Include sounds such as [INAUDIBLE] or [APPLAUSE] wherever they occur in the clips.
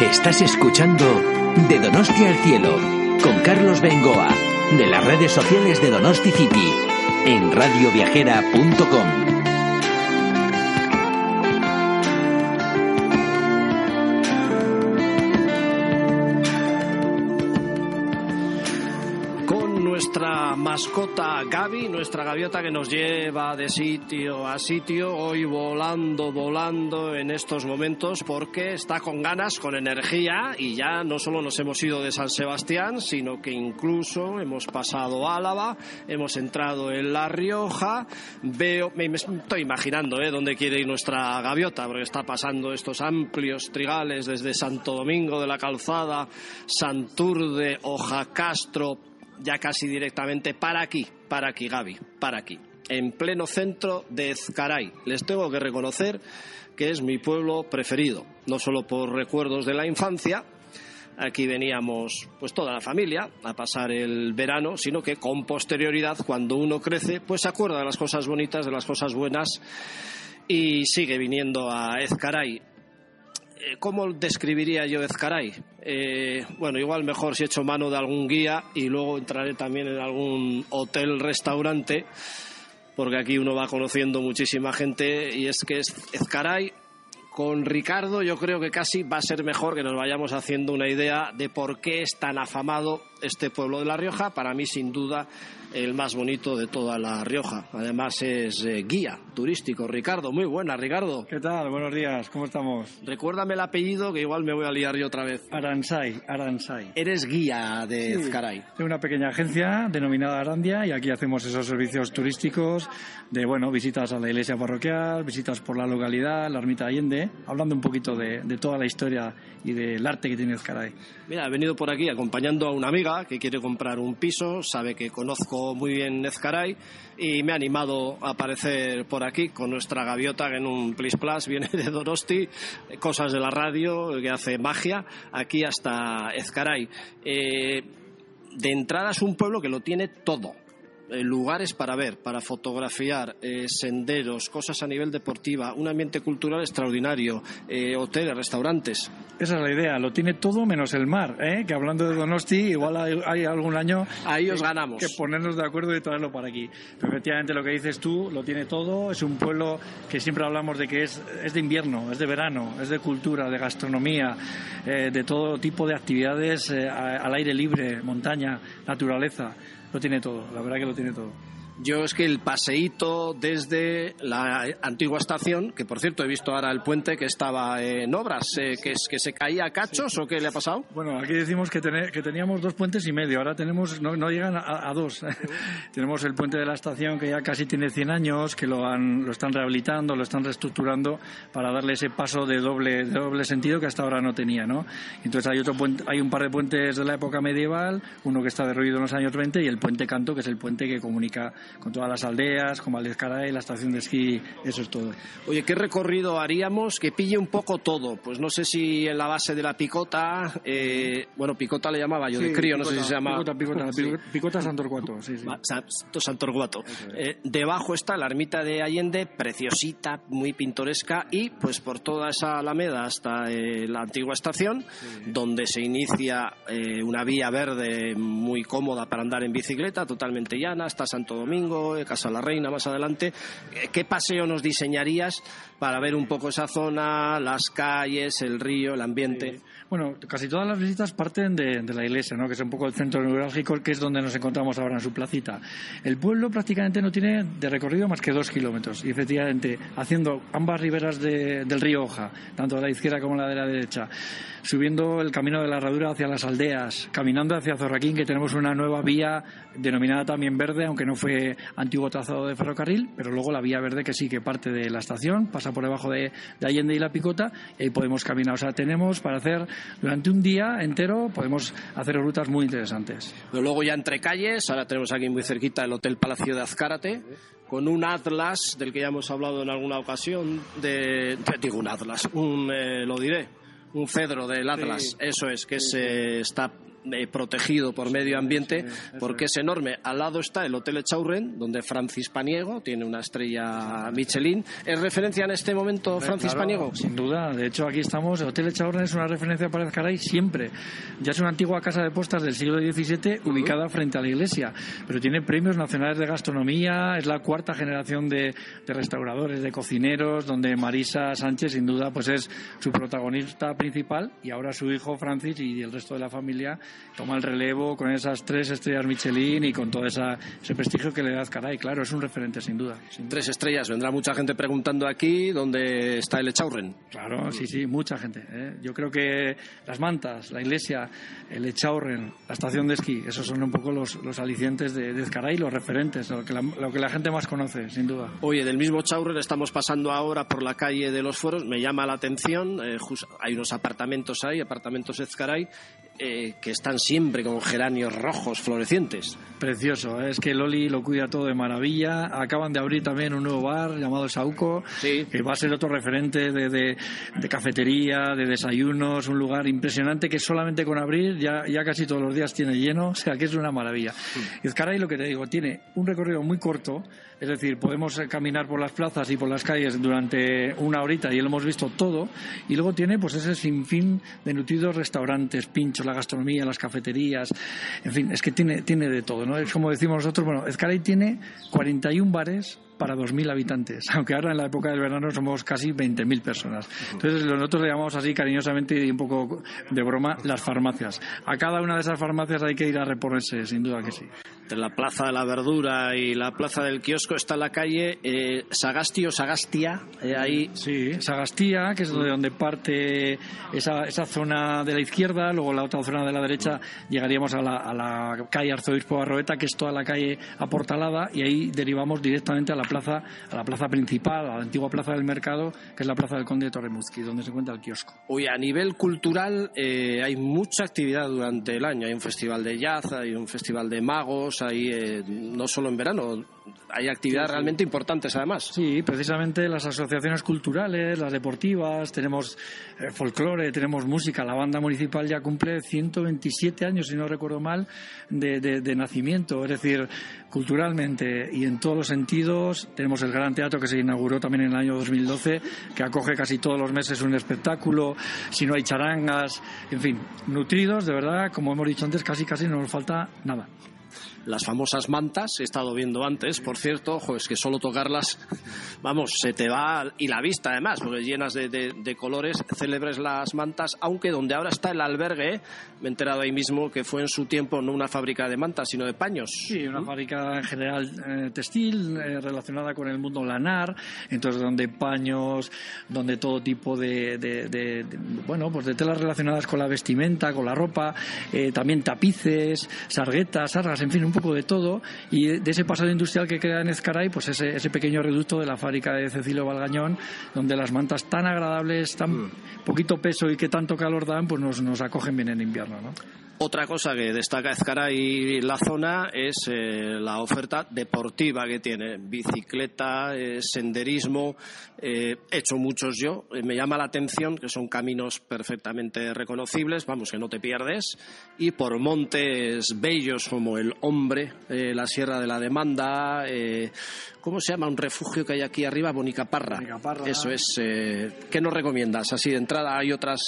Estás escuchando De Donosti al Cielo con Carlos Bengoa de las redes sociales de Donosti City en radioviajera.com. mascota Gaby, nuestra gaviota que nos lleva de sitio a sitio, hoy volando, volando en estos momentos porque está con ganas, con energía y ya no solo nos hemos ido de San Sebastián, sino que incluso hemos pasado Álava, hemos entrado en La Rioja, veo, me estoy imaginando ¿eh? dónde quiere ir nuestra gaviota porque está pasando estos amplios trigales desde Santo Domingo de la Calzada, Santurde, Ojacastro, ya casi directamente para aquí, para aquí, Gaby, para aquí, en pleno centro de Ezcaray. Les tengo que reconocer que es mi pueblo preferido, no solo por recuerdos de la infancia, aquí veníamos pues toda la familia a pasar el verano, sino que con posterioridad, cuando uno crece, pues se acuerda de las cosas bonitas, de las cosas buenas y sigue viniendo a Ezcaray. Eh, ¿Cómo describiría yo Ezcaray? Eh, bueno, igual mejor si echo mano de algún guía y luego entraré también en algún hotel-restaurante, porque aquí uno va conociendo muchísima gente y es que Ezcaray. Con Ricardo yo creo que casi va a ser mejor que nos vayamos haciendo una idea de por qué es tan afamado este pueblo de La Rioja. Para mí, sin duda, el más bonito de toda La Rioja. Además es eh, guía turístico. Ricardo, muy buena, Ricardo. ¿Qué tal? Buenos días, ¿cómo estamos? Recuérdame el apellido que igual me voy a liar yo otra vez. Aransay, Aransay. Eres guía de sí, De una pequeña agencia denominada Arandia y aquí hacemos esos servicios turísticos de, bueno, visitas a la iglesia parroquial, visitas por la localidad, la ermita Allende, hablando un poquito de, de toda la historia y del arte que tiene Ezcaray. Mira, he venido por aquí acompañando a una amiga que quiere comprar un piso, sabe que conozco muy bien Ezcaray y me ha animado a aparecer por aquí con nuestra gaviota que en un Plis Plus viene de Dorosti, cosas de la radio, que hace magia, aquí hasta Ezcaray. Eh, de entrada es un pueblo que lo tiene todo lugares para ver, para fotografiar, eh, senderos, cosas a nivel deportiva, un ambiente cultural extraordinario, eh, hoteles, restaurantes. Esa es la idea, lo tiene todo menos el mar, ¿eh? que hablando de Donosti, igual hay, hay algún año Ahí os ganamos. que ponernos de acuerdo y traerlo para aquí. Pero efectivamente lo que dices tú, lo tiene todo, es un pueblo que siempre hablamos de que es, es de invierno, es de verano, es de cultura, de gastronomía, eh, de todo tipo de actividades eh, al aire libre, montaña, naturaleza lo tiene todo, la verdad que lo tiene todo. Yo es que el paseíto desde la antigua estación, que por cierto he visto ahora el puente que estaba en obras, eh, que, es, que se caía a cachos sí. o qué le ha pasado. Bueno, aquí decimos que, ten, que teníamos dos puentes y medio, ahora tenemos no, no llegan a, a dos. [LAUGHS] tenemos el puente de la estación que ya casi tiene 100 años, que lo, han, lo están rehabilitando, lo están reestructurando para darle ese paso de doble, de doble sentido que hasta ahora no tenía, ¿no? Entonces hay, otro puente, hay un par de puentes de la época medieval, uno que está derruido en los años 20 y el puente Canto, que es el puente que comunica con todas las aldeas, como Aldezcaray, la estación de esquí, eso es todo. Oye, ¿qué recorrido haríamos que pille un poco todo? Pues no sé si en la base de la picota, eh, bueno, picota le llamaba yo sí, de crío, picota, no sé si se llama. Picota, picota, sí. picota Santorcuato, sí, sí. Santorcuato. Eh, debajo está la ermita de Allende, preciosita, muy pintoresca, y pues por toda esa alameda hasta eh, la antigua estación, donde se inicia eh, una vía verde muy cómoda para andar en bicicleta, totalmente llana, hasta Santo Domingo, Casa la Reina más adelante. ¿Qué paseo nos diseñarías para ver un poco esa zona, las calles, el río, el ambiente? Bueno, casi todas las visitas parten de, la iglesia, ¿no? que es un poco el centro neurálgico, que es donde nos encontramos ahora en su placita. El pueblo prácticamente no tiene de recorrido más que dos kilómetros y efectivamente haciendo ambas riberas de, del río Oja, tanto de la izquierda como la de la derecha, subiendo el camino de la herradura hacia las aldeas, caminando hacia Zorraquín, que tenemos una nueva vía denominada también verde, aunque no fue antiguo trazado de ferrocarril, pero luego la vía verde que sí que parte de la estación, pasa por debajo de, de Allende y la Picota, y ahí podemos caminar. O sea, tenemos para hacer durante un día entero, podemos hacer rutas muy interesantes. Pero luego ya entre calles, ahora tenemos aquí muy cerquita el Hotel Palacio de Azcárate, con un atlas del que ya hemos hablado en alguna ocasión, de, digo un atlas, un, eh, lo diré, un cedro del Atlas, sí. eso es, que se está eh, protegido por medio ambiente porque es enorme. Al lado está el Hotel Echaurren, donde Francis Paniego tiene una estrella Michelin. ¿Es referencia en este momento Francis Paniego? Sin duda. De hecho, aquí estamos. El Hotel Echaurren es una referencia para Ezcaray siempre. Ya es una antigua casa de postas del siglo XVII ubicada frente a la iglesia, pero tiene premios nacionales de gastronomía. Es la cuarta generación de, de restauradores, de cocineros, donde Marisa Sánchez, sin duda, pues es su protagonista principal y ahora su hijo Francis y el resto de la familia toma el relevo con esas tres estrellas Michelin y con todo esa, ese prestigio que le da Azcaray. Claro, es un referente sin duda. Tres estrellas. Vendrá mucha gente preguntando aquí dónde está el Echaurren. Claro, sí, sí, mucha gente. ¿eh? Yo creo que las mantas, la iglesia, el Echaurren, la estación de esquí, esos son un poco los, los alicientes de, de Ezcaray, los referentes, lo que, la, lo que la gente más conoce, sin duda. Oye, del mismo Echaurren estamos pasando ahora por la calle de los Fueros. Me llama la atención, eh, hay unos apartamentos ahí, apartamentos Ezcaray, eh, que están siempre con geranios rojos florecientes. Precioso, ¿eh? es que Loli lo cuida todo de maravilla. Acaban de abrir también un nuevo bar llamado Sauco, sí. que va a ser otro referente de, de, de, cafetería, de desayunos, un lugar impresionante que solamente con abrir ya, ya casi todos los días tiene lleno, o sea que es una maravilla. Sí. Y Ezcaray, lo que te digo, tiene un recorrido muy corto, es decir, podemos caminar por las plazas y por las calles durante una horita y lo hemos visto todo, y luego tiene pues ese sinfín de nutridos restaurantes, pinchos, la gastronomía, las cafeterías, en fin, es que tiene, tiene de todo, ¿no? Es como decimos nosotros, bueno, Ezcaray tiene 41 bares para 2.000 habitantes, [LAUGHS] aunque ahora en la época del verano somos casi 20.000 personas. Entonces nosotros le llamamos así cariñosamente y un poco de broma las farmacias. A cada una de esas farmacias hay que ir a reponerse, sin duda que sí. Entre la Plaza de la Verdura y la Plaza del Kiosco está la calle eh, Sagasti o Sagastia, eh, ahí... Sí, Sagastía, que es de donde parte esa, esa zona de la izquierda, luego la otra zona de la derecha llegaríamos a la, a la calle Arzobispo Barroeta, que es toda la calle aportalada, y ahí derivamos directamente a la plaza, a la plaza principal, a la antigua plaza del mercado, que es la plaza del Conde de Torremuzqui, donde se encuentra el kiosco. Hoy a nivel cultural eh, hay mucha actividad durante el año. Hay un festival de jazz, hay un festival de magos, hay eh, no solo en verano, hay actividades sí, sí. realmente importantes además. Sí, precisamente las asociaciones culturales, las deportivas, tenemos eh, folclore, tenemos música. La banda municipal ya cumple 127 años, si no recuerdo mal, de, de, de nacimiento. Es decir, culturalmente y en todos los sentidos. Tenemos el Gran Teatro que se inauguró también en el año 2012, que acoge casi todos los meses un espectáculo. Si no hay charangas, en fin, nutridos, de verdad, como hemos dicho antes, casi casi no nos falta nada las famosas mantas, he estado viendo antes, por cierto, ojo, es que solo tocarlas, [LAUGHS] vamos, se te va, y la vista además, porque llenas de, de, de colores, célebres las mantas, aunque donde ahora está el albergue, me he enterado ahí mismo que fue en su tiempo no una fábrica de mantas, sino de paños. Sí, una ¿Mm? fábrica en general eh, textil, eh, relacionada con el mundo lanar, entonces donde paños, donde todo tipo de, de bueno, pues de telas relacionadas con la vestimenta, con la ropa, eh, también tapices, sarguetas, sargas, en fin, un poco de todo y de ese pasado industrial que queda en Ezcaray, pues ese, ese pequeño reducto de la fábrica de Cecilio Valgañón, donde las mantas tan agradables, tan mm. poquito peso y que tanto calor dan, pues nos, nos acogen bien en invierno, ¿no? Otra cosa que destaca Ezcaray y la zona es eh, la oferta deportiva que tiene. Bicicleta, eh, senderismo, eh, he hecho muchos yo. Me llama la atención que son caminos perfectamente reconocibles, vamos, que no te pierdes. Y por montes bellos como el Hombre, la Sierra de la Demanda, ¿cómo se llama? Un refugio que hay aquí arriba, Bonicaparra. Bonicaparra. Eso es. ¿Qué nos recomiendas? Así de entrada, ¿hay otras,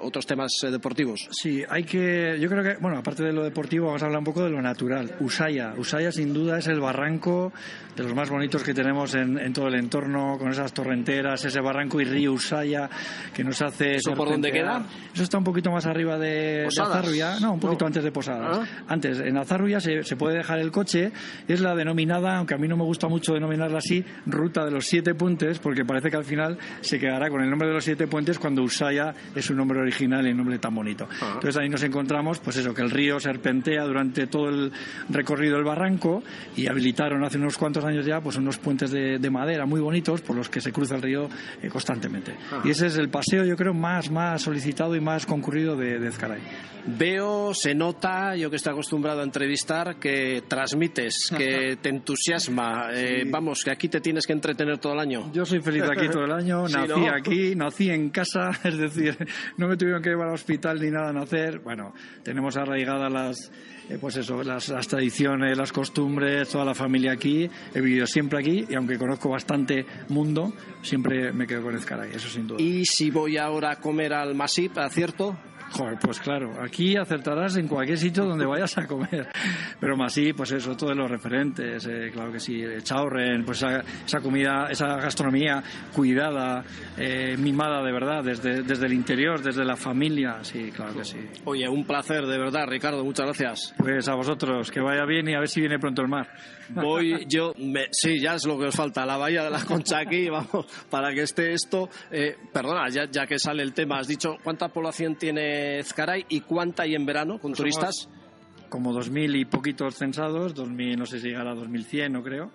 otros temas deportivos? Sí, hay que yo creo que, bueno, aparte de lo deportivo, vamos a hablar un poco de lo natural. Usaya. Usaya, sin duda, es el barranco de los más bonitos que tenemos en, en todo el entorno, con esas torrenteras, ese barranco y río Usaya que nos hace. ¿Eso por dónde queda? Eso está un poquito más arriba de, de Azarruya, no, un poquito no. antes de Posadas. ¿Ah? Antes, en Azarruya se, se, puede dejar el coche, es la denominada, aunque a mí no me gusta mucho denominarla así, ruta de los siete puentes, porque parece que al final se quedará con el nombre de los siete puentes cuando Usaya es su nombre original y un nombre tan bonito. Ah. Entonces ahí nos encontramos, pues eso, que el río serpentea durante todo el recorrido del barranco y habilitaron hace unos cuantos años ya pues unos puentes de, de madera muy bonitos por los que se cruza el río eh, constantemente. Ah. Y ese es el paseo, yo creo, más, más solicitado y más concurrido de, de Ezcaray. Veo, se nota, yo que estoy acostumbrado a entrevistar, que transmites, [LAUGHS] que te entusiasma. Eh, sí. vamos, que aquí te tienes que entretener todo el año. Yo soy feliz aquí todo el año, [LAUGHS] nací sí, ¿no? aquí, nací en casa, [LAUGHS] es decir, no me tuvieron que llevar al hospital ni nada a nacer. Bueno, tenemos arraigadas las, eh, pues eso, las, tradiciones, las costumbres, toda la familia aquí. He vivido siempre aquí y aunque conozco bastante mundo, siempre me quedo con Ezcaray, eso sin duda. ¿Y si voy ahora a comer al Masip, acierto? Joder, pues claro, aquí acertarás en cualquier sitio donde vayas a comer. Pero más sí, pues eso, todos los referentes, eh, claro que sí, el chaurren, pues esa, comida, esa gastronomía cuidada, eh, mimada de verdad, desde, desde el interior, desde la familia, sí, claro que sí. Oye, un placer, de verdad, Ricardo, muchas gracias. Pues a vosotros, que vaya bien y a ver si viene pronto el mar. Voy [LAUGHS] yo, sí, ya es lo que os falta, la bahía de la Concha aquí, [LAUGHS] vamos, para que esté esto. Eh, perdona, ya, ya que sale el tema, has dicho cuánta población tiene Ezcaray y cuánta hay en verano con pues turistas? Como 2.000 y poquitos censados, 2000, no sé si llegará a 2.100, no creo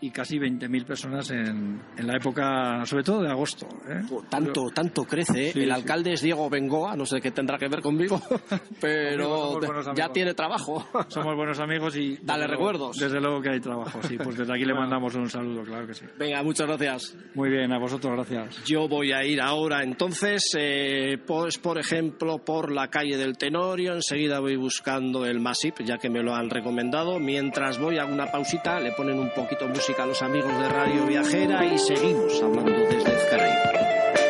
y casi 20.000 personas en, en, la época, sobre todo de agosto. ¿eh? Tanto, tanto crece. ¿eh? el alcalde es Diego Bengoa, no sé qué tendrá que ver conmigo, [LAUGHS] pero ya tiene trabajo. Somos buenos amigos y... [LAUGHS] Dale recuerdos. Desde luego que hay trabajo, sí. Pues desde aquí le mandamos un saludo, claro que sí. Venga, muchas gracias. Muy bien, a vosotros gracias. Yo voy a ir ahora entonces, eh, pues por ejemplo, por la calle del Tenorio, enseguida voy buscando el Masip, ya que me lo han recomendado. Mientras voy a una pausita, le ponen un poquito a los amigos de Radio Viajera y seguimos hablando desde Ezcaray.